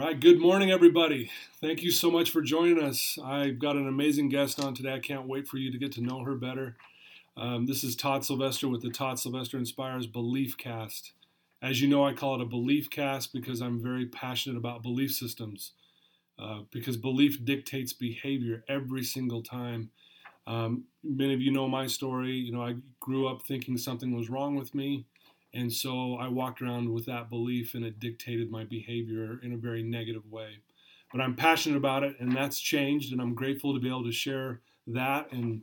right, good morning, everybody. Thank you so much for joining us. I've got an amazing guest on today. I can't wait for you to get to know her better. Um, this is Todd Sylvester with the Todd Sylvester Inspires Belief Cast. As you know, I call it a belief cast because I'm very passionate about belief systems. Uh, because belief dictates behavior every single time. Um, many of you know my story. You know, I grew up thinking something was wrong with me. And so I walked around with that belief and it dictated my behavior in a very negative way. But I'm passionate about it and that's changed and I'm grateful to be able to share that and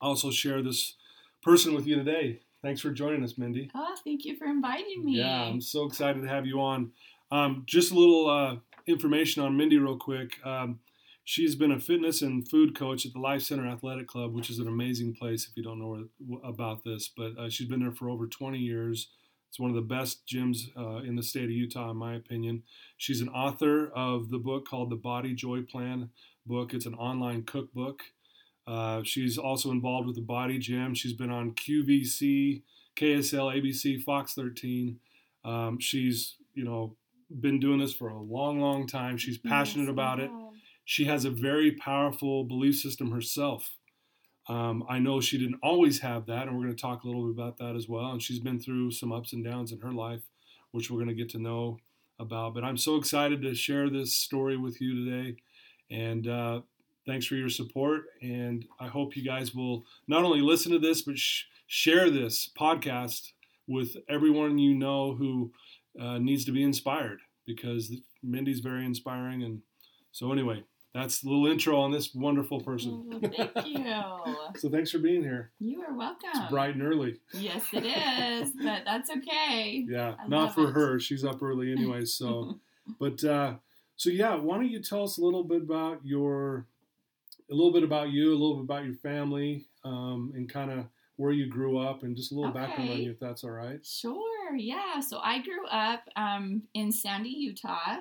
also share this person with you today. Thanks for joining us, Mindy. Oh, thank you for inviting me. Yeah, I'm so excited to have you on. Um, just a little uh, information on Mindy, real quick. Um, she's been a fitness and food coach at the Life Center Athletic Club, which is an amazing place if you don't know about this. But uh, she's been there for over 20 years. It's one of the best gyms uh, in the state of Utah, in my opinion. She's an author of the book called The Body Joy Plan book. It's an online cookbook. Uh, she's also involved with the Body Gym. She's been on QVC, KSL, ABC, Fox 13. Um, she's, you know, been doing this for a long, long time. She's passionate yes, about it. She has a very powerful belief system herself. Um, I know she didn't always have that, and we're going to talk a little bit about that as well. And she's been through some ups and downs in her life, which we're going to get to know about. But I'm so excited to share this story with you today. And uh, thanks for your support. And I hope you guys will not only listen to this, but sh- share this podcast with everyone you know who uh, needs to be inspired because Mindy's very inspiring. And so, anyway, that's a little intro on this wonderful person. Well, thank you. so thanks for being here. You are welcome. It's bright and early. Yes, it is, but that's okay. Yeah, I not for it. her. She's up early anyway. So, but uh, so yeah, why don't you tell us a little bit about your, a little bit about you, a little bit about your family, um, and kind of where you grew up, and just a little okay. background on you, if that's all right. Sure. Yeah. So I grew up um, in Sandy, Utah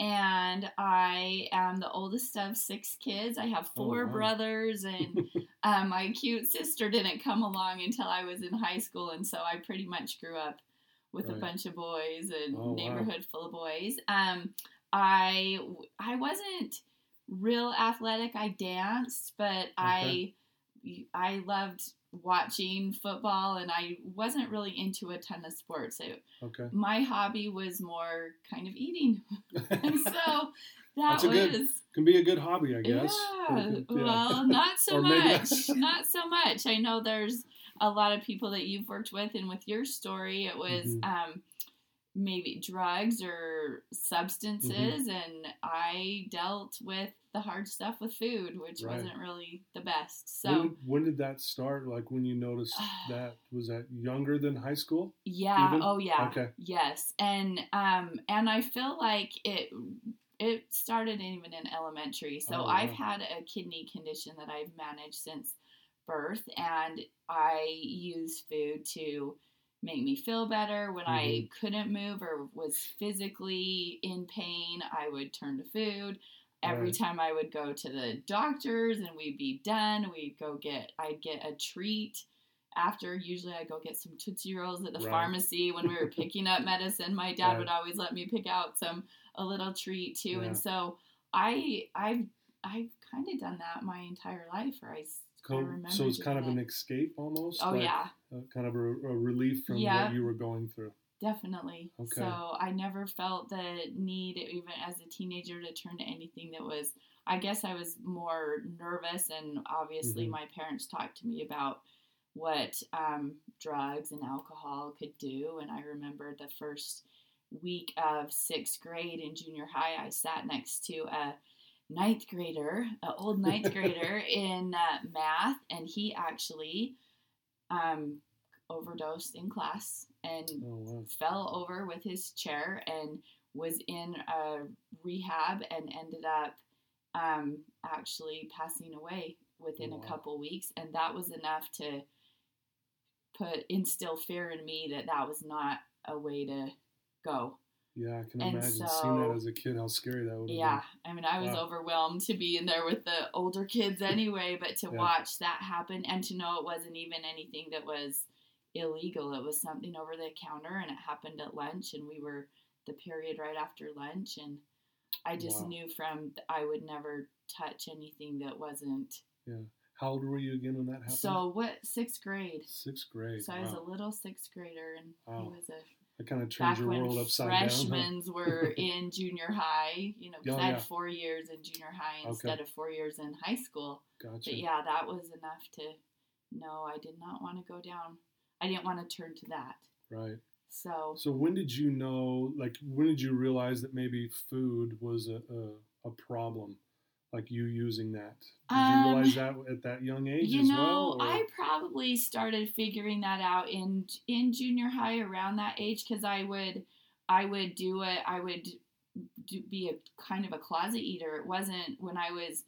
and I am the oldest of six kids. I have oh, four oh, wow. brothers, and um, my cute sister didn't come along until I was in high school, and so I pretty much grew up with right. a bunch of boys and oh, neighborhood wow. full of boys. Um, I I wasn't real athletic. I danced, but okay. I I loved watching football and I wasn't really into a ton of sports. So okay. my hobby was more kind of eating. and so that was good, can be a good hobby, I guess. Yeah. yeah. Well, not so much. not so much. I know there's a lot of people that you've worked with and with your story it was mm-hmm. um, maybe drugs or substances mm-hmm. and I dealt with the hard stuff with food, which right. wasn't really the best. So when, when, did that start? Like when you noticed that was that younger than high school? Yeah. Even? Oh yeah. Okay. Yes, and um, and I feel like it. It started even in elementary. So oh, wow. I've had a kidney condition that I've managed since birth, and I use food to make me feel better. When mm-hmm. I couldn't move or was physically in pain, I would turn to food every right. time I would go to the doctors and we'd be done, we'd go get, I'd get a treat after. Usually I'd go get some Tootsie Rolls at the right. pharmacy when we were picking up medicine. My dad right. would always let me pick out some, a little treat too. Yeah. And so I, I've, I've kind of done that my entire life, or I, So it's kind of an escape almost? Oh, like, yeah. Uh, kind of a, a relief from yeah. what you were going through. Definitely. Okay. So I never felt the need, even as a teenager, to turn to anything that was. I guess I was more nervous, and obviously, mm-hmm. my parents talked to me about what um, drugs and alcohol could do. And I remember the first week of sixth grade in junior high, I sat next to a ninth grader, an old ninth grader in uh, math, and he actually um, overdosed in class and oh, wow. fell over with his chair and was in a rehab and ended up um, actually passing away within wow. a couple weeks and that was enough to put instill fear in me that that was not a way to go yeah i can and imagine so, seeing that as a kid how scary that would be. yeah been. i mean i was wow. overwhelmed to be in there with the older kids anyway but to yeah. watch that happen and to know it wasn't even anything that was illegal. It was something over the counter and it happened at lunch and we were the period right after lunch and I just wow. knew from I would never touch anything that wasn't. Yeah. How old were you again when that happened? So what? Sixth grade. Sixth grade. So wow. I was a little sixth grader, and wow. he was a. That kind of turned your world upside down. Freshmen huh? were in junior high, you know, because oh, I had yeah. four years in junior high instead okay. of four years in high school. Gotcha. But yeah, that was enough to. No, I did not want to go down. I didn't want to turn to that. Right. So. So when did you know? Like, when did you realize that maybe food was a a, a problem? Like you using that? Did um, you realize that at that young age you as know, well? I probably started figuring that out in in junior high around that age because I would I would do it. I would do, be a kind of a closet eater. It wasn't when I was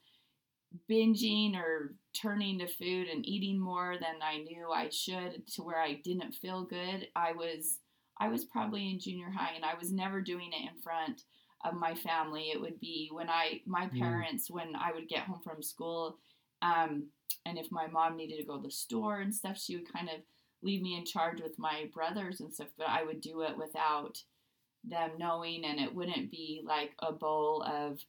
binging or turning to food and eating more than I knew I should to where I didn't feel good. I was I was probably in junior high and I was never doing it in front of my family. It would be when I my mm. parents mm. when I would get home from school um, and if my mom needed to go to the store and stuff, she would kind of leave me in charge with my brothers and stuff, but I would do it without them knowing and it wouldn't be like a bowl of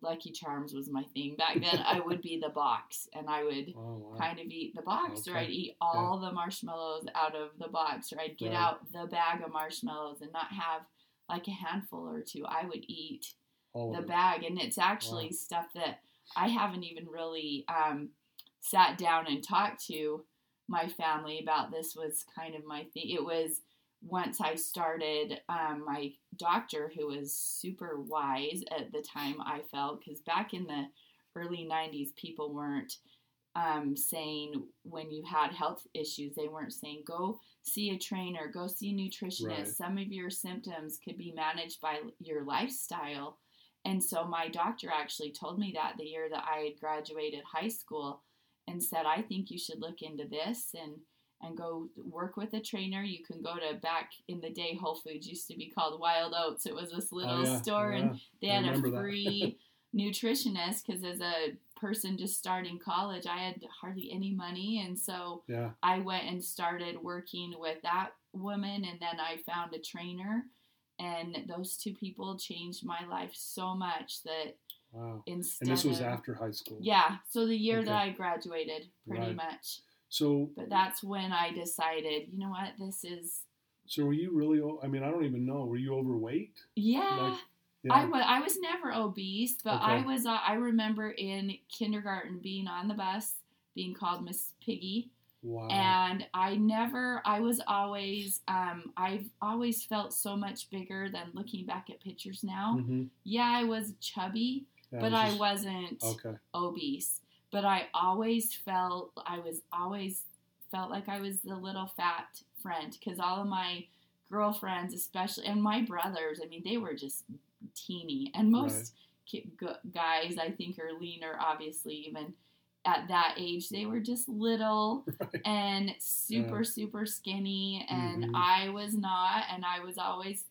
Lucky Charms was my thing back then. I would be the box, and I would oh, wow. kind of eat the box, okay. or I'd eat all yeah. the marshmallows out of the box, or I'd get right. out the bag of marshmallows and not have like a handful or two. I would eat all the bag, and it's actually wow. stuff that I haven't even really um, sat down and talked to my family about. This was kind of my thing. It was once I started, um, my doctor, who was super wise at the time, I felt, because back in the early 90s, people weren't um, saying when you had health issues, they weren't saying go see a trainer, go see a nutritionist. Right. Some of your symptoms could be managed by your lifestyle. And so my doctor actually told me that the year that I had graduated high school and said, I think you should look into this and and go work with a trainer. You can go to back in the day, Whole Foods used to be called Wild Oats. It was this oh, little oh, yeah, store, yeah. and they had a free nutritionist because as a person just starting college, I had hardly any money, and so yeah. I went and started working with that woman, and then I found a trainer, and those two people changed my life so much that. Wow. Instead and this was of, after high school. Yeah. So the year okay. that I graduated, pretty right. much. So, but that's when I decided, you know what, this is. So were you really? I mean, I don't even know. Were you overweight? Yeah. Like, yeah. I was. I was never obese, but okay. I was. Uh, I remember in kindergarten being on the bus, being called Miss Piggy. Wow. And I never. I was always. Um, I've always felt so much bigger than looking back at pictures now. Mm-hmm. Yeah, I was chubby, yeah, but I, I wasn't okay. obese but I always felt I was always felt like I was the little fat friend because all of my girlfriends, especially, and my brothers, I mean, they were just teeny, and most right. guys I think are leaner, obviously, even at that age they were just little right. and super yeah. super skinny and mm-hmm. i was not and i was always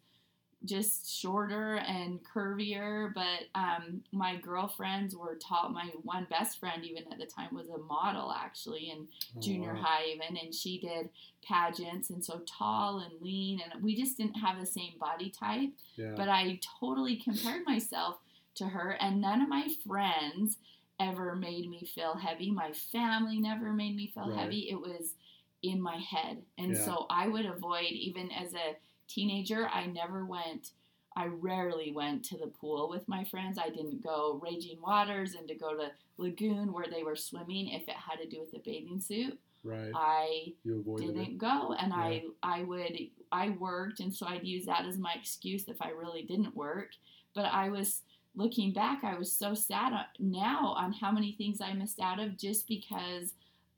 just shorter and curvier. But um, my girlfriends were taught. My one best friend, even at the time, was a model actually in oh, junior wow. high, even, and she did pageants. And so tall and lean, and we just didn't have the same body type. Yeah. But I totally compared myself to her, and none of my friends ever made me feel heavy. My family never made me feel right. heavy. It was in my head. And yeah. so I would avoid, even as a teenager, I never went. I rarely went to the pool with my friends. I didn't go raging waters and to go to lagoon where they were swimming if it had to do with a bathing suit. Right. I didn't it. go, and yeah. I I would I worked, and so I'd use that as my excuse if I really didn't work. But I was looking back, I was so sad uh, now on how many things I missed out of just because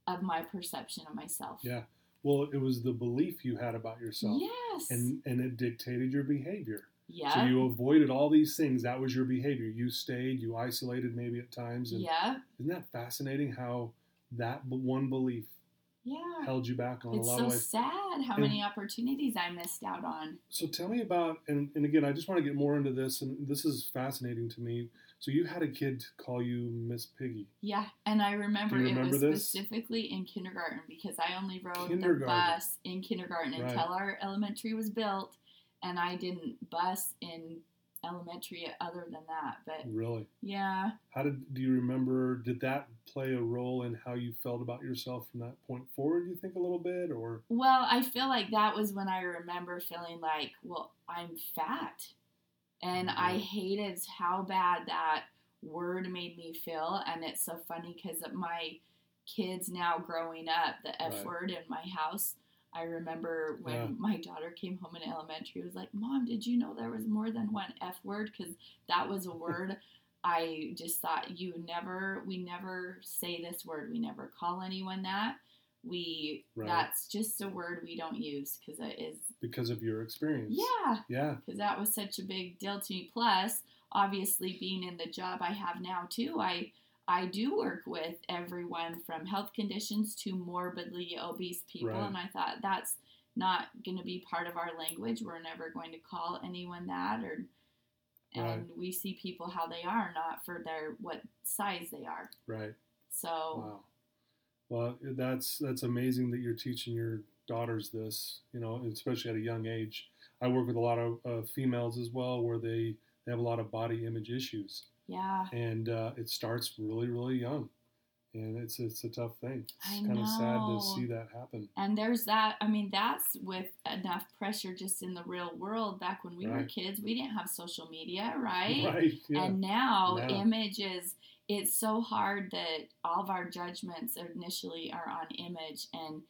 of my perception of myself. Yeah. Well, it was the belief you had about yourself. Yes. And and it dictated your behavior. Yeah. So you avoided all these things. That was your behavior. You stayed. You isolated maybe at times. And yeah. Isn't that fascinating? How that one belief yeah. held you back on it's a lot so of sad how and, many opportunities I missed out on. So tell me about and, and again I just want to get more into this and this is fascinating to me. So you had a kid call you Miss Piggy. Yeah, and I remember, remember it was this? specifically in kindergarten because I only rode the bus in kindergarten right. until our elementary was built, and I didn't bus in elementary other than that. But really, yeah. How did do you remember? Did that play a role in how you felt about yourself from that point forward? You think a little bit, or well, I feel like that was when I remember feeling like, well, I'm fat, and mm-hmm. I hated how bad that word made me feel. And it's so funny because my kids now growing up, the F Right. word in my house. I remember when Yeah. my daughter came home in elementary, was like, "Mom, did you know there was more than one F word?" Because that was a word I just thought you never, we never say this word. We never call anyone that. We Right. that's just a word we don't use because it is because of your experience? yeah Yeah. because that was such a big deal to me. Plus, obviously, being in the job I have now too, I I do work with everyone from health conditions to morbidly obese people, Right. and I thought that's not going to be part of our language. We're never going to call anyone that, or and Right. we see people how they are, not for their what size they are. Right. So Wow. Well, that's that's amazing that you're teaching your daughters this. You know, especially at a young age. I work with a lot of uh, females as well, where they, they have a lot of body image issues, yeah, and uh, it starts really, really young, and it's it's a tough thing. It's kind of sad to see that happen. And there's that. I mean, that's with enough pressure just in the real world. Back when we were kids, we didn't have social media, right? Right. Yeah. And now, Now. images, it's so hard that all of our judgments initially are on image and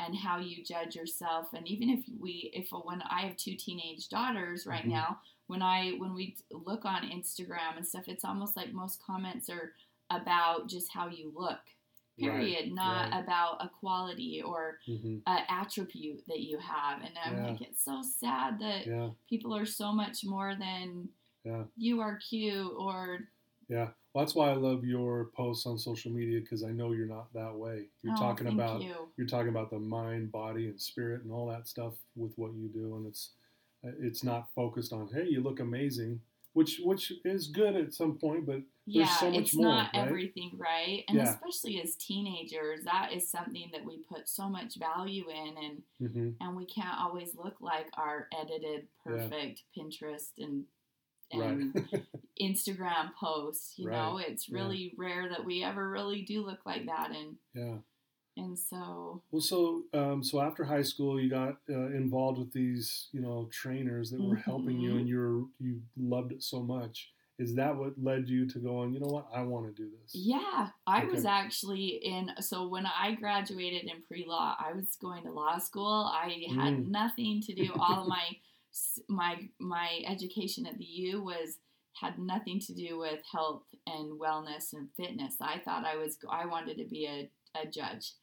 and how you judge yourself. And even if we, if when I have two teenage daughters right Mhm. now, when I when we look on Instagram and stuff, it's almost like most comments are about just how you look. Period, not right. about a quality or hmm a attribute that you have. And I'm Yeah. like, it's so sad that Yeah. people are so much more than Yeah. you are cute or Yeah. Well, that's why I love your posts on social media because I know you're not that way. You're Oh, talking about you. you're talking about the mind, body, and spirit, and all that stuff with what you do, and it's it's not focused on hey, you look amazing, which which is good at some point, but yeah, so much it's more, not right? everything, right? And Yeah. especially as teenagers, that is something that we put so much value in, and hmm and we can't always look like our edited, Yeah. perfect Pinterest and right, and Instagram posts. You know, Right. it's Yeah. really rare that we ever really do look like that, and yeah. And so Well, so um, so after high school, you got uh, involved with these, you know, trainers that were helping you, Mhm. and you were you loved it so much. Is that what led you to going? You know what? I want to do this. Yeah, I was actually in. So when I graduated in pre law, I was going to law school. I had Mm. nothing to do. All of my my my education at the U was had nothing to do with health and wellness and fitness. I thought I was I wanted to be a, a judge.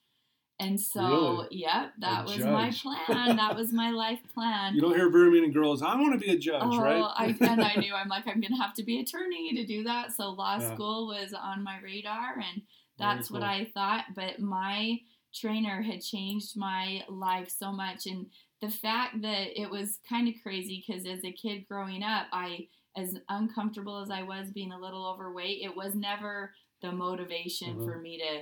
And so, Really? yep, that A was my plan. that was my life plan. You don't hear very many girls. I want to be a judge, Oh, right? I, and I knew I'm like I'm gonna have to be attorney to do that. So law Yeah. school was on my radar, and that's what. I thought. But my trainer had changed my life so much, and the fact that it was kind of crazy because as a kid growing up, I as uncomfortable as I was being a little overweight, it was never the motivation Mhm. for me to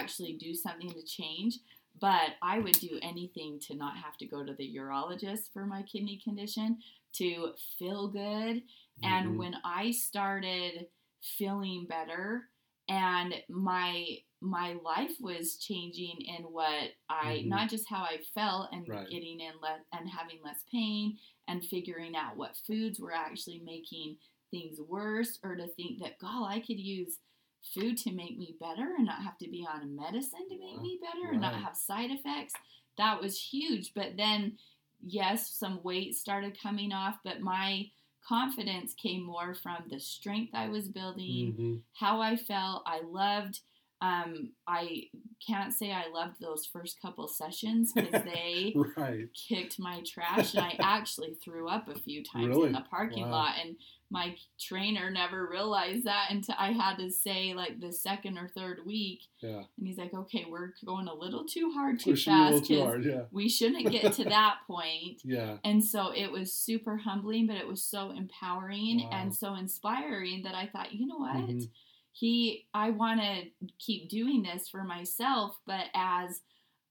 actually do something to change. But I would do anything to not have to go to the urologist for my kidney condition, to feel good. And Mhm. when I started feeling better and my my life was changing in what I Mhm. not just how I felt and Right. getting in less and having less pain and figuring out what foods were actually making things worse or to think that God I could use food to make me better and not have to be on medicine to make Wow. me better and not have side effects that was huge but then yes some weight started coming off but my confidence came more from the strength I was building Mhm. how I felt. I loved. Um, I can't say I loved those first couple sessions because they Right. kicked my trash, and I actually threw up a few times Really? in the parking Wow. lot. And my trainer never realized that until I had to say like the second or third week, Yeah. and he's like, "Okay, we're going a little too hard, too Pushing you a little fast, too hard. Yeah. we shouldn't get to that point." Yeah. And so it was super humbling, but it was so empowering Wow. and so inspiring that I thought, you know what? Mhm. He, I want to keep doing this for myself. But as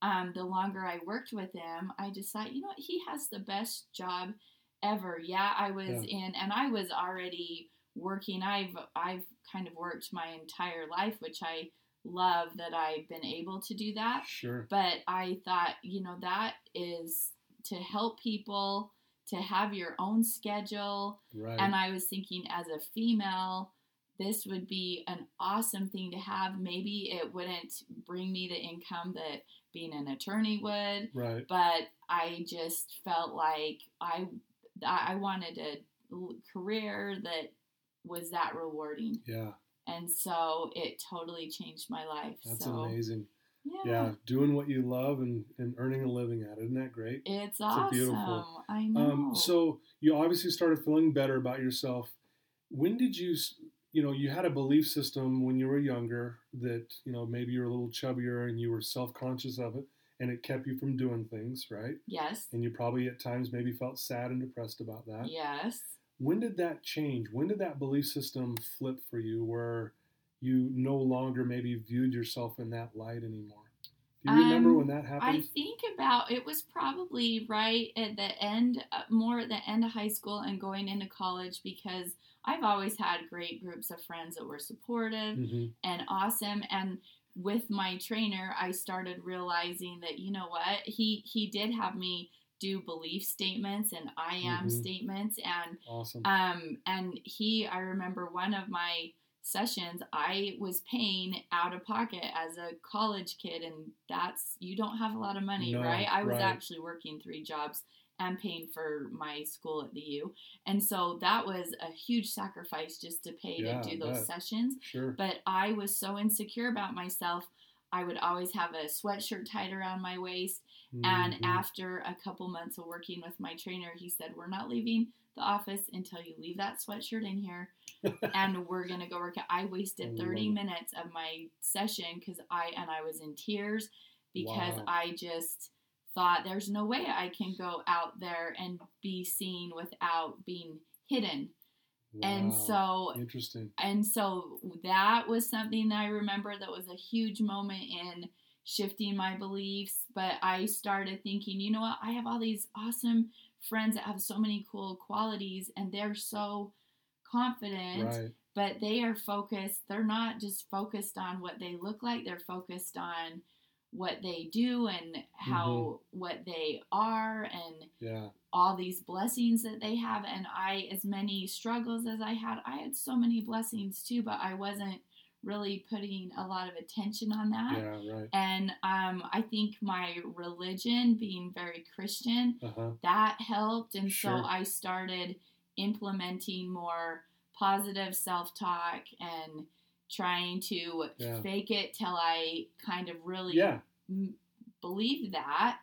um, the longer I worked with him, I just thought, you know what? He has the best job ever. Yeah, I was yeah. in, and I was already working. I've I've kind of worked my entire life, which I love that I've been able to do that. Sure. But I thought, you know, that is to help people to have your own schedule. Right. And I was thinking, as a female, this would be an awesome thing to have. Maybe it wouldn't bring me the income that being an attorney would. Right. But I just felt like I I wanted a career that was that rewarding. Yeah. And so it totally changed my life. That's so, amazing. Yeah. yeah. doing what you love and, and earning a living at it. Isn't that great? It's, it's awesome. Beautiful. I know. Um, so you obviously started feeling better about yourself. When did you, you know, you had a belief system when you were younger that, you know, maybe you're a little chubbier and you were self conscious of it and it kept you from doing things, right? Yes. And you probably at times maybe felt sad and depressed about that. Yes. When did that change? When did that belief system flip for you where you no longer maybe viewed yourself in that light anymore? Do you remember um, when that happened? I think about it was probably right at the end, uh, more at the end of high school and going into college because I've always had great groups of friends that were supportive mm-hmm. and awesome. And with my trainer, I started realizing that you know what he he did have me do belief statements and I am mm-hmm. statements and awesome. um and he I remember one of my sessions I was paying out of pocket as a college kid and that's you don't have a lot of money no, right I was right. actually working three jobs and paying for my school at the U and so that was a huge sacrifice just to pay yeah, to do those sessions sure. but I was so insecure about myself I would always have a sweatshirt tied around my waist Mm-hmm. And after a couple months of working with my trainer, he said, We're not leaving the office until you leave that sweatshirt in here and we're to go work out. I wasted 30 minutes of my session because I, and I was in tears because wow. I just thought there's no way I can go out there and be seen without being hidden. Wow. And so interesting. And so that was something that I remember that was a huge moment in shifting my beliefs. But I started thinking, you know what? I have all these awesome friends that have so many cool qualities and they're so confident. Right. But they are focused, they're not just focused on what they look like, they're focused on what they do and how mm-hmm. what they are and yeah. all these blessings that they have and I as many struggles as I had I had so many blessings too but I wasn't really putting a lot of attention on that. Yeah, right. And um, I think my religion, being very Christian, uh-huh. that helped. And sure. so I started implementing more positive self talk and trying to yeah. fake it till I kind of really yeah. m- believed that.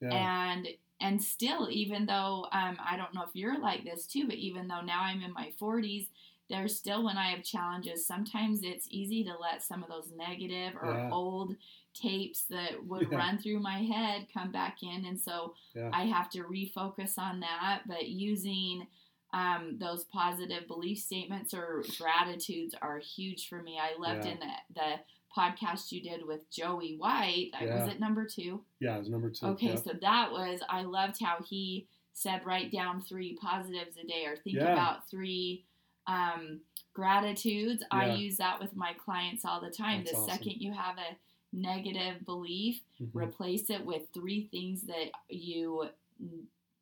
Yeah. And and still, even though um, I don't know if you're like this too, but even though now I'm in my 40s there's still when I have challenges, sometimes it's easy to let some of those negative or yeah. old tapes that would yeah. run through my head come back in. And so yeah. I have to refocus on that. But using um, those positive belief statements or gratitudes are huge for me. I loved in the, the podcast you did with Joey White. I was it number two? Yeah, it was number two. Okay, so that was, I loved how he said write down three positives a day or think about three um, gratitudes. Yeah. I use that with my clients all the time. That's the awesome. second you have a negative belief, mm-hmm. replace it with three things that you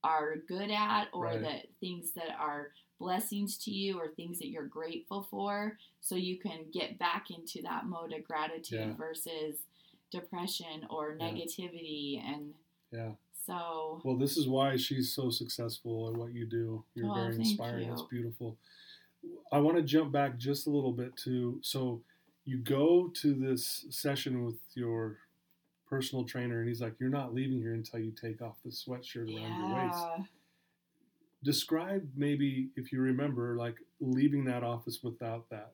are good at or right. that things that are blessings to you or things that you're grateful for so you can get back into that mode of gratitude yeah. versus depression or negativity yeah. and yeah so well this is why she's so successful at what you do you're oh, very inspiring you. it's beautiful I want to jump back just a little bit to so you go to this session with your personal trainer and he's like, You're not leaving here until you take off the sweatshirt around yeah. your waist. Describe maybe if you remember, like leaving that office without that.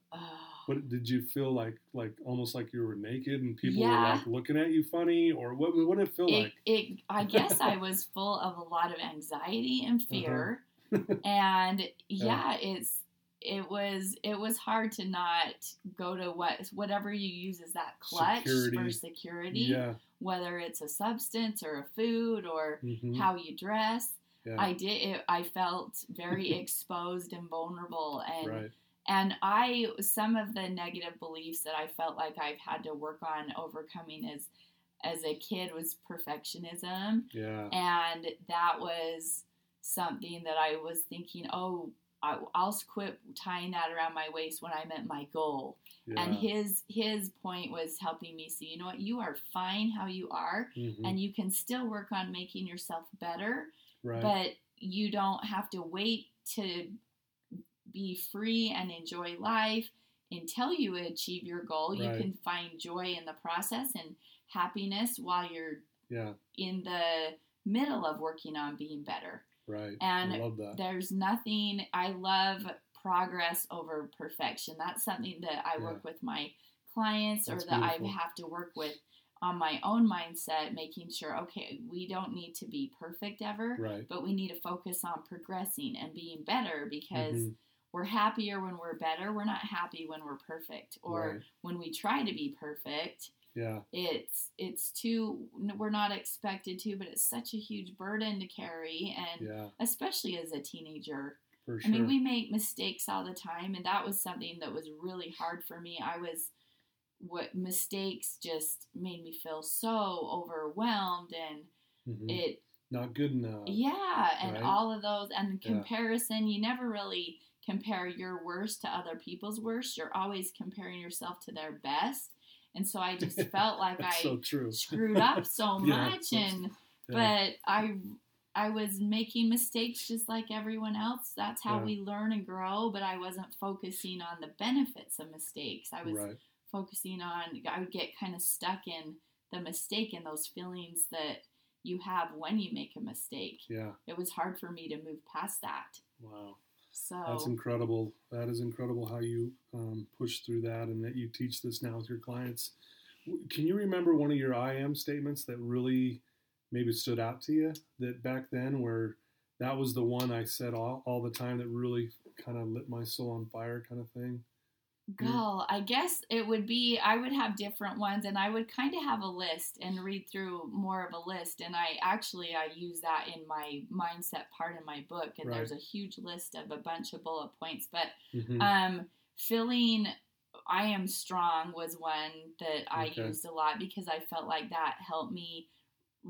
What did you feel like? Like almost like you were naked and people yeah. were like looking at you funny, or what? What did it feel it, like? It, I guess I was full of a lot of anxiety and uh-huh. fear, uh-huh. and yeah, yeah, it's it was it was hard to not go to what whatever you use as that clutch security. for security yeah. whether it's a substance or a food or mm-hmm. how you dress yeah. I did. It, I felt very exposed and vulnerable, and right. and I some of the negative beliefs that I felt like I've had to work on overcoming as as a kid was perfectionism. Yeah, and that was something that I was thinking, oh, I, will quit tying that around my waist when I met my goal. Yeah. And his his point was helping me see, you know what, you are fine how you are, mm-hmm. and you can still work on making yourself better. Right. But you don't have to wait to be free and enjoy life until you achieve your goal. Right. You can find joy in the process and happiness while you're yeah. in the middle of working on being better. Right. And there's nothing, I love progress over perfection. That's something that I yeah. work with my clients That's or that beautiful. I have to work with on my own mindset, making sure, okay, we don't need to be perfect ever, right. but we need to focus on progressing and being better because mm-hmm. we're happier when we're better. We're not happy when we're perfect or right. when we try to be perfect yeah it's it's too we're not expected to but it's such a huge burden to carry and yeah. especially as a teenager for sure. i mean we make mistakes all the time and that was something that was really hard for me i was what mistakes just made me feel so overwhelmed and mm-hmm. it not good enough yeah and right? all of those and comparison yeah. you never really compare your worst to other people's worst you're always comparing yourself to their best and so I just felt like I so screwed up so much, yeah, and yeah. but I I was making mistakes just like everyone else. That's how yeah. we learn and grow. But I wasn't focusing on the benefits of mistakes. I was right. focusing on. I would get kind of stuck in the mistake and those feelings that you have when you make a mistake. Yeah, it was hard for me to move past that. Wow. So that's incredible. That is incredible how you um, push through that and that you teach this now with your clients. Can you remember one of your I am statements that really maybe stood out to you that back then where that was the one I said all, all the time that really kind of lit my soul on fire kind of thing? Girl, I guess it would be I would have different ones and I would kind of have a list and read through more of a list and I actually I use that in my mindset part of my book and right. there's a huge list of a bunch of bullet points but mm-hmm. um feeling I am strong was one that I okay. used a lot because I felt like that helped me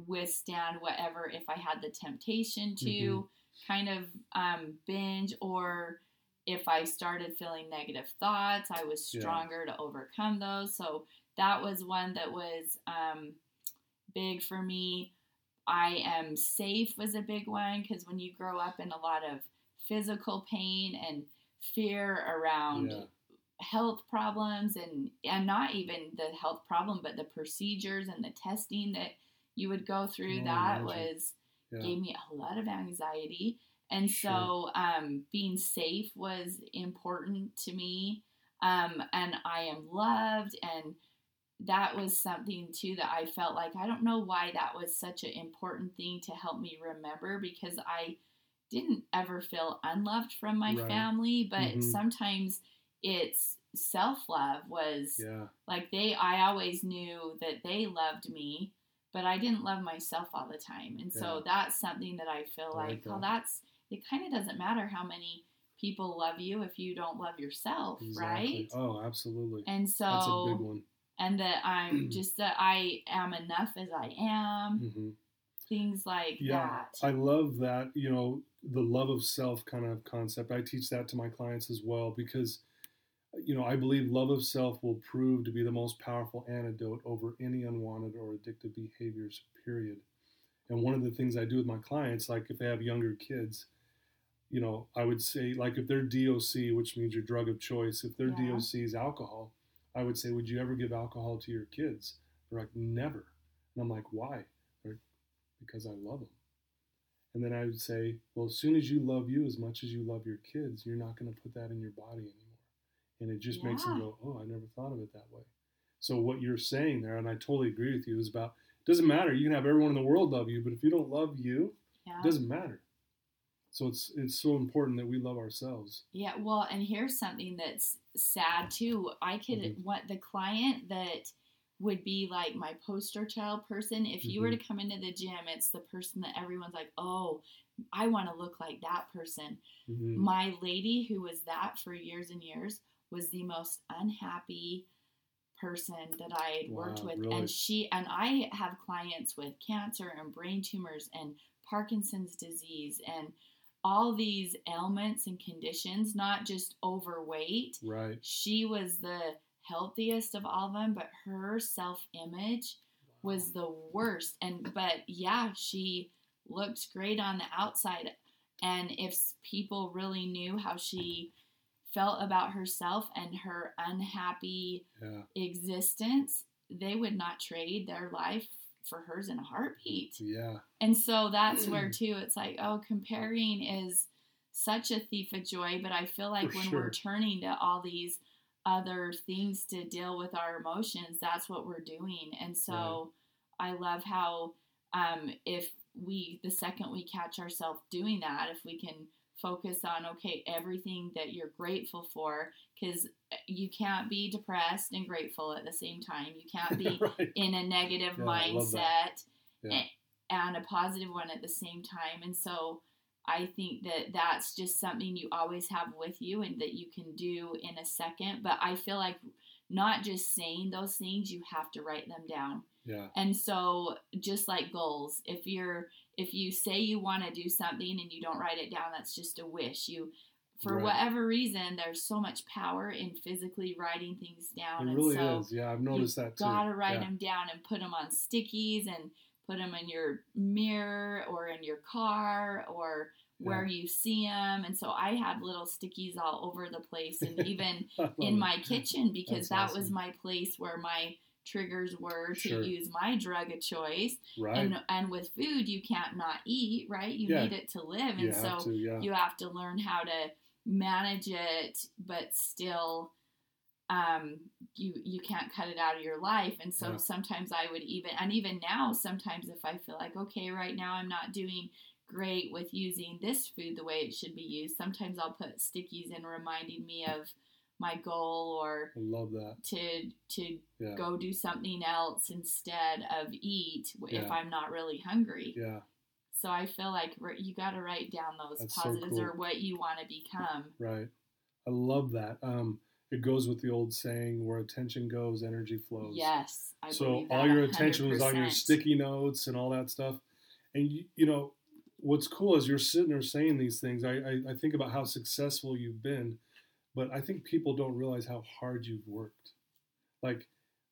withstand whatever if I had the temptation to mm-hmm. kind of um binge or if I started feeling negative thoughts, I was stronger yeah. to overcome those. So that was one that was um, big for me. I am safe was a big one because when you grow up in a lot of physical pain and fear around yeah. health problems and and not even the health problem but the procedures and the testing that you would go through that was yeah. gave me a lot of anxiety and sure. so um, being safe was important to me. Um, and I am loved. And that was something too that I felt like I don't know why that was such an important thing to help me remember because I didn't ever feel unloved from my right. family, but mm-hmm. sometimes it's self love was yeah. like they I always knew that they loved me, but I didn't love myself all the time. And yeah. so that's something that I feel I like, like oh that's it kind of doesn't matter how many people love you if you don't love yourself, exactly. right? Oh, absolutely. And so that's a big one. And that I'm just that I am enough as I am. Mm-hmm. Things like yeah, that. I love that. You know, the love of self kind of concept. I teach that to my clients as well because, you know, I believe love of self will prove to be the most powerful antidote over any unwanted or addictive behaviors. Period. And one of the things I do with my clients, like if they have younger kids, you know, I would say like if their DOC, which means your drug of choice, if their yeah. DOC is alcohol, I would say, would you ever give alcohol to your kids? They're like, never. And I'm like, why? They're, because I love them. And then I would say, well, as soon as you love you as much as you love your kids, you're not going to put that in your body anymore. And it just yeah. makes them go, oh, I never thought of it that way. So what you're saying there, and I totally agree with you, is about doesn't matter. You can have everyone in the world love you, but if you don't love you, yeah. it doesn't matter. So it's it's so important that we love ourselves. Yeah, well, and here's something that's sad too. I could mm-hmm. what the client that would be like my poster child person. If you mm-hmm. were to come into the gym, it's the person that everyone's like, oh, I want to look like that person. Mm-hmm. My lady, who was that for years and years, was the most unhappy person that I had wow, worked with. Really? And she, and I have clients with cancer and brain tumors and Parkinson's disease and all these ailments and conditions, not just overweight. Right. She was the healthiest of all of them, but her self image wow. was the worst. And, but yeah, she looked great on the outside. And if people really knew how she felt about herself and her unhappy yeah. existence, they would not trade their life for hers in a heartbeat. Yeah. And so that's where too it's like, oh, comparing is such a thief of joy, but I feel like for when sure. we're turning to all these other things to deal with our emotions, that's what we're doing. And so right. I love how um, if we the second we catch ourselves doing that, if we can focus on okay everything that you're grateful for because eh, you can't be depressed and grateful at the same time you can't be right. in a negative yeah, mindset yeah. and, and a positive one at the same time and so i think that that's just something you always have with you and that you can do in a second but i feel like not just saying those things you have to write them down yeah. And so just like goals, if you're if you say you want to do something and you don't write it down, that's just a wish. You for right. whatever reason, there's so much power in physically writing things down. It really so is. Yeah, I've noticed that too. Gotta write yeah. them down and put them on stickies and put them in your mirror or in your car or where yeah. you see them. And so I had little stickies all over the place and even in my kitchen because That's that awesome. was my place where my triggers were to sure. use my drug of choice. Right. And and with food you can't not eat, right? You yeah. need it to live. And so to, yeah. you have to learn how to manage it but still um you you can't cut it out of your life and so yeah. sometimes i would even and even now sometimes if i feel like okay right now i'm not doing great with using this food the way it should be used sometimes i'll put stickies in reminding me of my goal or I love that to to yeah. go do something else instead of eat yeah. if I'm not really hungry. Yeah. So I feel like you got to write down those That's positives so cool. or what you want to become. Right. I love that. Um, it goes with the old saying, "Where attention goes, energy flows." Yes. I so all your attention was on your sticky notes and all that stuff, and you, you know what's cool is you're sitting there saying these things. I, I, I think about how successful you've been but I think people don't realize how hard you've worked. Like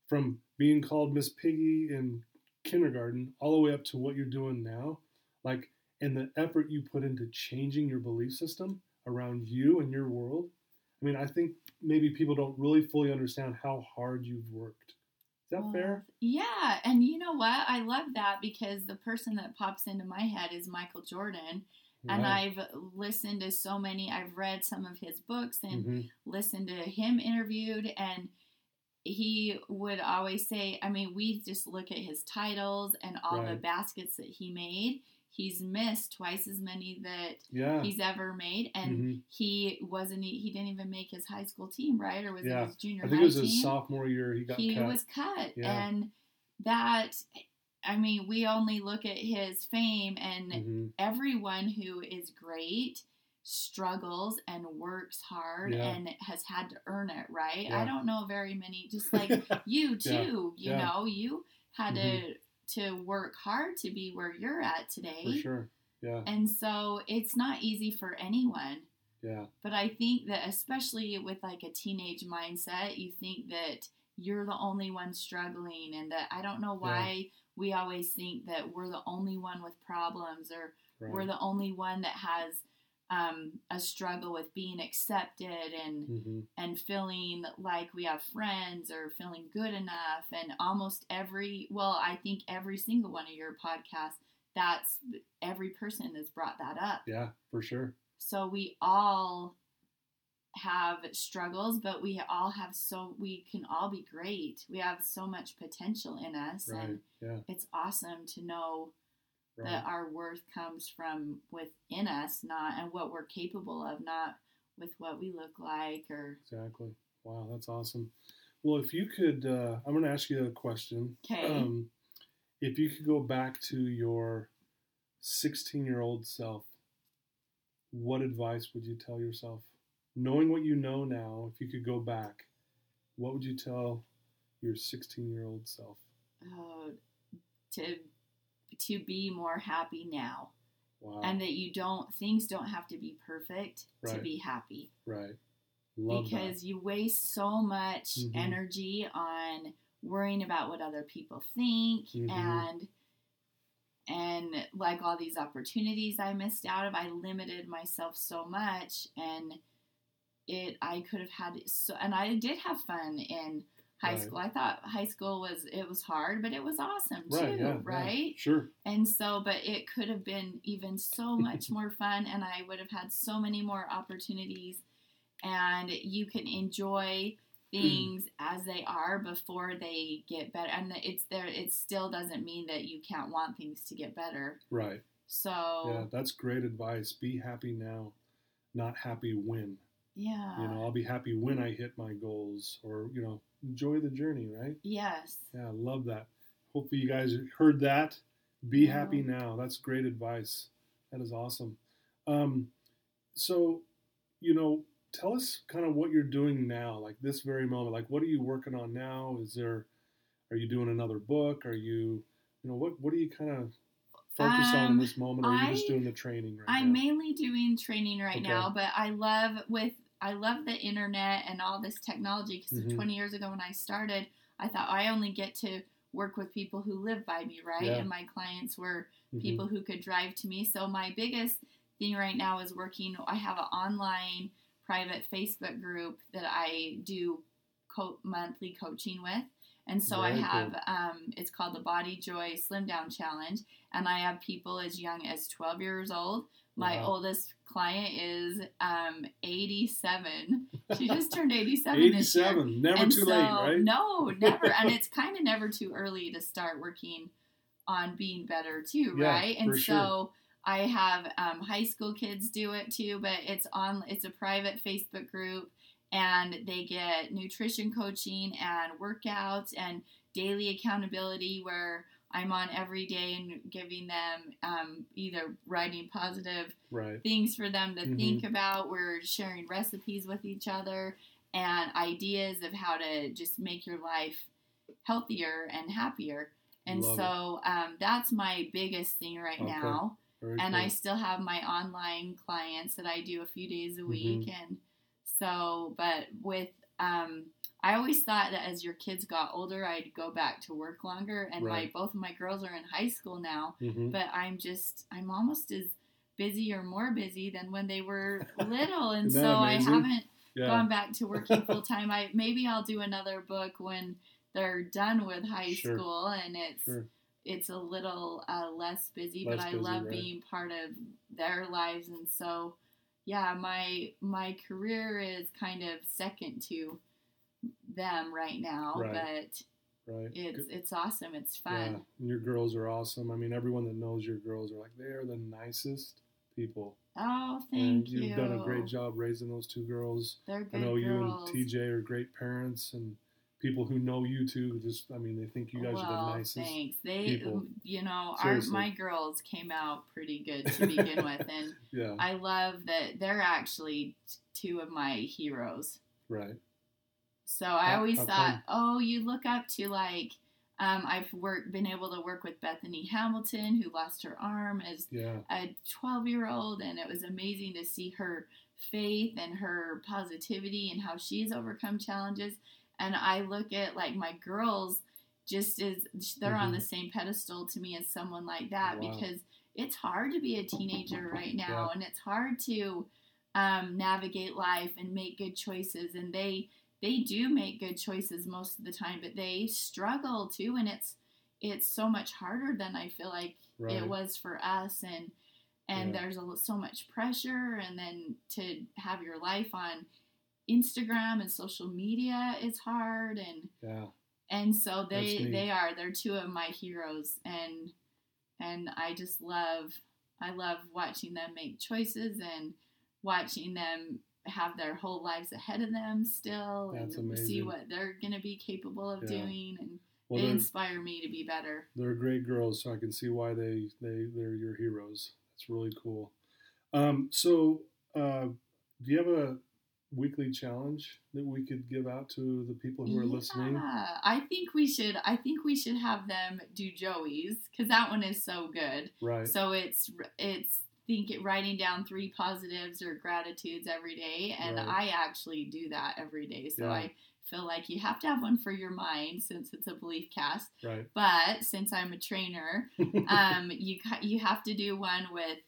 from being called Miss Piggy in kindergarten all the way up to what you're doing now, like and the effort you put into changing your belief system around you and your world. I mean, I think maybe people don't really fully understand how hard you've worked. Is that fair? Yeah, and you know what? I love that because the person that pops into my head is Michael Jordan Right. And I've listened to so many, I've read some of his books and mm-hmm. listened to him interviewed. And he would always say, I mean, we just look at his titles and all right. the baskets that he made. He's missed twice as many that yeah. he's ever made, and mm-hmm. he wasn't. He didn't even make his high school team, right? Or was yeah. it his junior? I think it was team? his sophomore year. He got he cut. was cut, yeah. and that I mean, we only look at his fame, and mm-hmm. everyone who is great struggles and works hard yeah. and has had to earn it, right? Yeah. I don't know very many, just like you too. Yeah. You know, you had mm-hmm. to to work hard to be where you're at today. For sure. Yeah. And so it's not easy for anyone. Yeah. But I think that especially with like a teenage mindset, you think that you're the only one struggling and that I don't know why we always think that we're the only one with problems or right. we're the only one that has um, a struggle with being accepted and mm-hmm. and feeling like we have friends or feeling good enough and almost every well I think every single one of your podcasts that's every person has brought that up yeah for sure so we all have struggles, but we all have so we can all be great. We have so much potential in us, right. and yeah. it's awesome to know right. that our worth comes from within us, not and what we're capable of, not with what we look like or exactly. Wow, that's awesome. Well, if you could, uh, I'm going to ask you a question. Okay. Um, if you could go back to your 16 year old self, what advice would you tell yourself? Knowing what you know now, if you could go back, what would you tell your 16 year old self? Uh, to to be more happy now, Wow. and that you don't things don't have to be perfect to be happy. right. Love because you waste so much Mhm. energy on worrying about what other people think Mhm. and and like all these opportunities I missed out of I limited myself so much and it I could have had so and I did have fun in high Right. school I thought high school was it was hard but it was awesome that. Right. too yeah, yeah, right Sure. and so, but it could have been even so much more fun, and I would have had so many more opportunities. And you can enjoy things as they are before they get better. And it's there, it still doesn't mean that you can't want things to get better. Right. So, Yeah, that's great advice. Be happy now, not happy when. Yeah. You know, I'll be happy when I hit my goals or, you know, enjoy the journey, right? yes. Yeah, I love that. Hopefully you guys heard that. Be Yeah. happy now. That's great advice. That is awesome. Um, so, you know, tell us kind of what you're doing now, like this very moment. Like, what are you working on now? Is there, are you doing another book? Are you, you know, what what are you kind of focus on in Um, this moment? Or are you just doing the training right now? I'm now? mainly doing training right Okay. now, but I love with I love the internet and all this technology because Mhm. 20 years ago when I started, I thought I only get to work with people who live by me, right? Yeah. And my clients were Mhm. people who could drive to me. So my biggest thing right now is working. I have an online private Facebook group that I do co- monthly coaching with. And so I Very have, um, it's called the Body Joy Slim Down Challenge. And I have people as young as 12 years old. My Wow. oldest client is um, 87. She just turned 87 this year. 87, never And too so- late, right? No, never. and it's kind of never too early to start working on being better too, Yeah, right? And so sure. I have um, high school kids do it too, but it's on. It's a private Facebook group, and they get nutrition coaching and workouts and daily accountability where I'm on every day and giving them um, either writing positive Right. things for them to Mhm. think about. We're sharing recipes with each other and ideas of how to just make your life healthier and happier. And Love so um, that's my biggest thing right Okay. now. Very And cool. I still have my online clients that I do a few days a Mm-hmm. week. And so, but with, um, I always thought that as your kids got older, I'd go back to work longer. And Right. my both of my girls are in high school now Mhm. but I'm just I'm almost as busy or more busy than when they were little, and so that I haven't Yeah. gone back to working full time. I maybe I'll do another book when they're done with high Sure. school and it's Sure. it's a little uh, less busy, Less but I busy, love right. being part of their lives, and so yeah, my my career is kind of second to them right now, Right. but Right. it's it's awesome. It's fun. Yeah, and your girls are awesome. I mean, everyone that knows your girls are like they are the nicest people. Oh, thank and you. you've done a great job raising those two girls. They're good I know girls. you and TJ are great parents, and people who know you too. Just, I mean, they think you guys well, are the nicest. thanks. They, people. you know, our my girls came out pretty good to begin with, and Yeah. I love that they're actually two of my heroes. right. So I always thought, oh, you look up to like, um, I've worked, been able to work with Bethany Hamilton, who lost her arm as Yeah. a 12 year old, and it was amazing to see her faith and her positivity and how she's overcome challenges. And I look at like my girls just as they're on Mhm. the same pedestal to me as someone like that Wow. because it's hard to be a teenager right now Yeah. and it's hard to um, navigate life and make good choices and they they do make good choices most of the time but they struggle too and it's it's so much harder than i feel like Right. it was for us and and Yeah. there's a, so much pressure and then to have your life on instagram and social media is hard and Yeah. and so they they are they're two of my heroes and and i just love i love watching them make choices and watching them have their whole lives ahead of them still That's and amazing. see what they're going to be capable of Yeah. doing and Well, they inspire me to be better. they're great girls, so I can see why they they they're your heroes. That's really cool. Um, so, uh, do you have a weekly challenge that we could give out to the people who are listening? I think we should. I think we should have them do Joey's because that one is so good. Right. So it's it's think it writing down three positives or gratitudes every day, and Right. I actually do that every day. So Yeah. I feel like you have to have one for your mind since it's a belief cast. Right. But since I'm a trainer, um, you you have to do one with.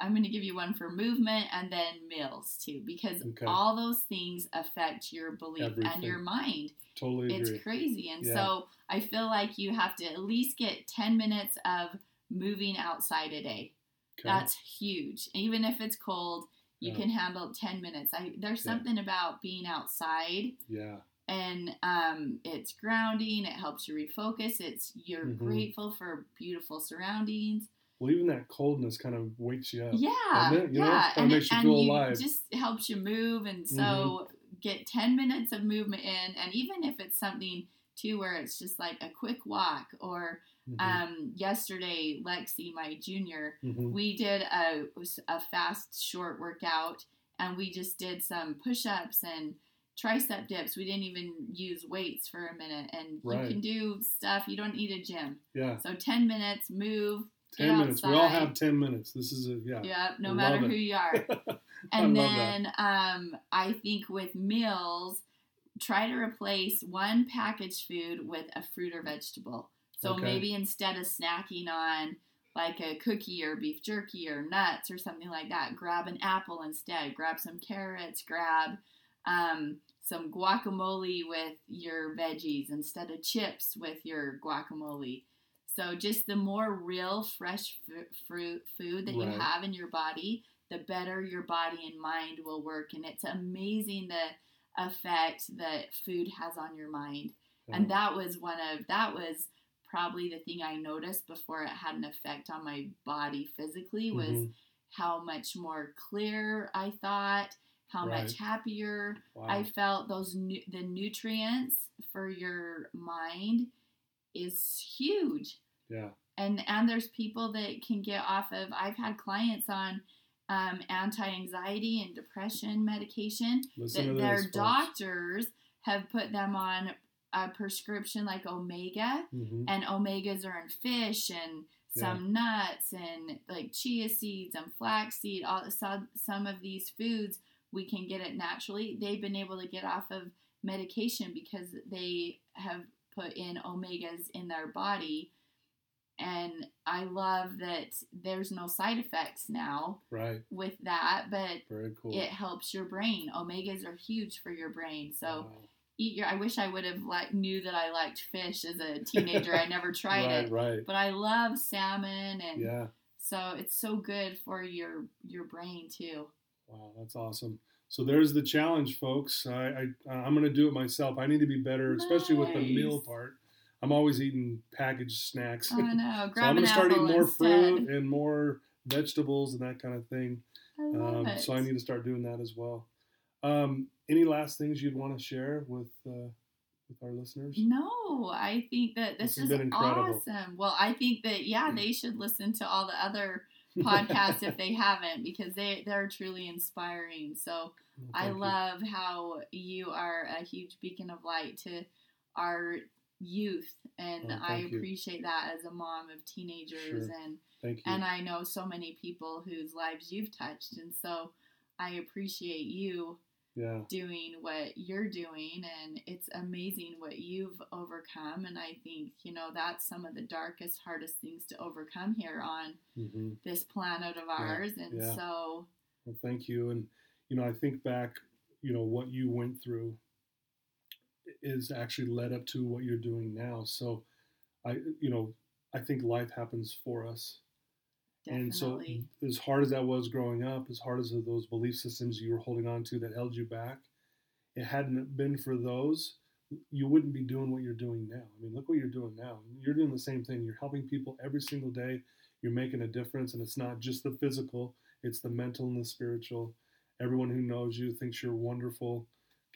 I'm going to give you one for movement and then meals too, because Okay. all those things affect your belief and your mind. totally agree. It's crazy. And Yeah. so I feel like you have to at least get 10 minutes of moving outside a day. Okay. That's huge. Even if it's cold, you Yeah. can handle 10 minutes. I, there's Yeah. something about being outside yeah. and um, it's grounding. It helps you refocus. It's you're Mhm. grateful for beautiful surroundings. Well, even that coldness kind of wakes you up. Yeah, it? You yeah, kinda and makes it, you and feel you alive. Mm-hmm. just helps you move, and so get ten minutes of movement in, and even if it's something too where it's just like a quick walk, or Mhm. um, yesterday Lexi, my junior, Mhm. we did a a fast short workout, and we just did some push ups and tricep dips. We didn't even use weights for a minute, and Right. you can do stuff. You don't need a gym. Yeah. So ten minutes, move. Ten get minutes. We all have ten minutes. This is a yeah. Yep, no I matter who you are. And then um, I think with meals, try to replace one packaged food with a fruit or vegetable. So Okay. maybe instead of snacking on like a cookie or beef jerky or nuts or something like that, grab an apple instead. Grab some carrots. Grab um, some guacamole with your veggies instead of chips with your guacamole. So just the more real, fresh fruit food that you have in your body, the better your body and mind will work. And it's amazing the effect that food has on your mind. Yeah. And that was one of that was probably the thing I noticed before it had an effect on my body physically was Mhm. how much more clear I thought, how Right. much happier Wow. I felt. Those nu- the nutrients for your mind is huge yeah. and and there's people that can get off of i've had clients on um, anti-anxiety and depression medication Listen that their folks. doctors have put them on a prescription like omega Mhm. and omegas are in fish and some nuts and like chia seeds and flaxseed all some, some of these foods we can get it naturally they've been able to get off of medication because they have put in omegas in their body and i love that there's no side effects now Right. with that but Very cool. it helps your brain omegas are huge for your brain so Wow. Eat your i wish i would have like knew that i liked fish as a teenager i never tried right, it Right. but i love salmon and Yeah. so it's so good for your your brain too Wow, that's awesome. So there's the challenge, folks. I, I I'm going to do it myself. I need to be better, especially with the meal part. I'm always eating packaged snacks. i know so grab I'm going to start eating more instead. fruit and more vegetables and that kind of thing. I love Um, it. so I need to start doing that as well. Um, any last things you'd want to share with uh, with our listeners? no i think that this, This has is been incredible. awesome well i think that yeah they should listen to all the other podcasts if they haven't because they they're truly inspiring so Well, I thank you. love how you are a huge beacon of light to our youth, and Oh, I thank you. appreciate that as a mom of teenagers, Sure. and Thank you. and I know so many people whose lives you've touched, and so I appreciate you yeah. doing what you're doing, and it's amazing what you've overcome, and I think you know that's some of the darkest, hardest things to overcome here on hmm this planet of ours, and yeah. so Well, thank you. And you know, I think back, you know, what you went through is actually led up to what you're doing now. So, I, you know, I think life happens for us. And so, as hard as that was growing up, as hard as those belief systems you were holding on to that held you back, it hadn't been for those, you wouldn't be doing what you're doing now. I mean, look what you're doing now. You're doing the same thing. You're helping people every single day. You're making a difference, and it's not just the physical; it's the mental and the spiritual. Everyone who knows you thinks you're wonderful.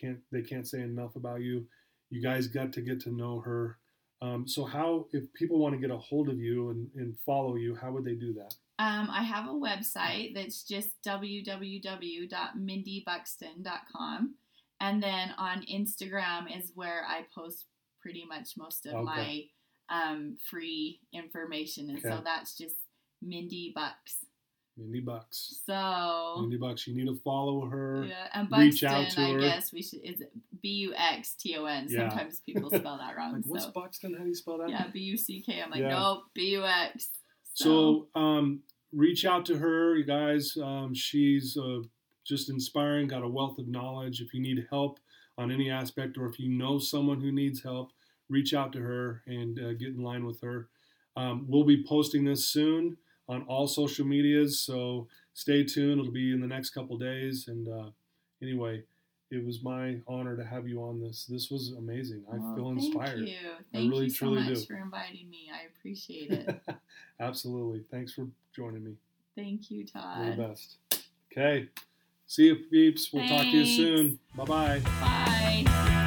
Can't they can't say enough about you. You guys got to get to know her. Um, so how, if people want to get a hold of you and, and follow you, how would they do that? Um, I have a website that's just www.mindybuxton.com. And then on Instagram is where I post pretty much most of okay. my um, free information. And okay. so that's just Mindy Bucks. Mindy Bucks. So Mindy Bucks, you need to follow her. Yeah, and Buxton, reach out to her. I guess we should. Is B U X T O N? Sometimes people spell that wrong. like, what's so. Buxton? How do you spell that? Yeah, B U C K. I'm like, yeah. nope, B U X. So, so um, reach out to her, you guys. Um, she's uh, just inspiring. Got a wealth of knowledge. If you need help on any aspect, or if you know someone who needs help, reach out to her and uh, get in line with her. Um, we'll be posting this soon on all social medias. So stay tuned. It'll be in the next couple days. And uh, anyway, it was my honor to have you on this. This was amazing. I well, feel inspired. Thank you. Thank I really, you so truly much do. for inviting me. I appreciate it. Absolutely. Thanks for joining me. Thank you, Todd. You're the best. Okay. See you, peeps. We'll Thanks. talk to you soon. Bye-bye. Bye.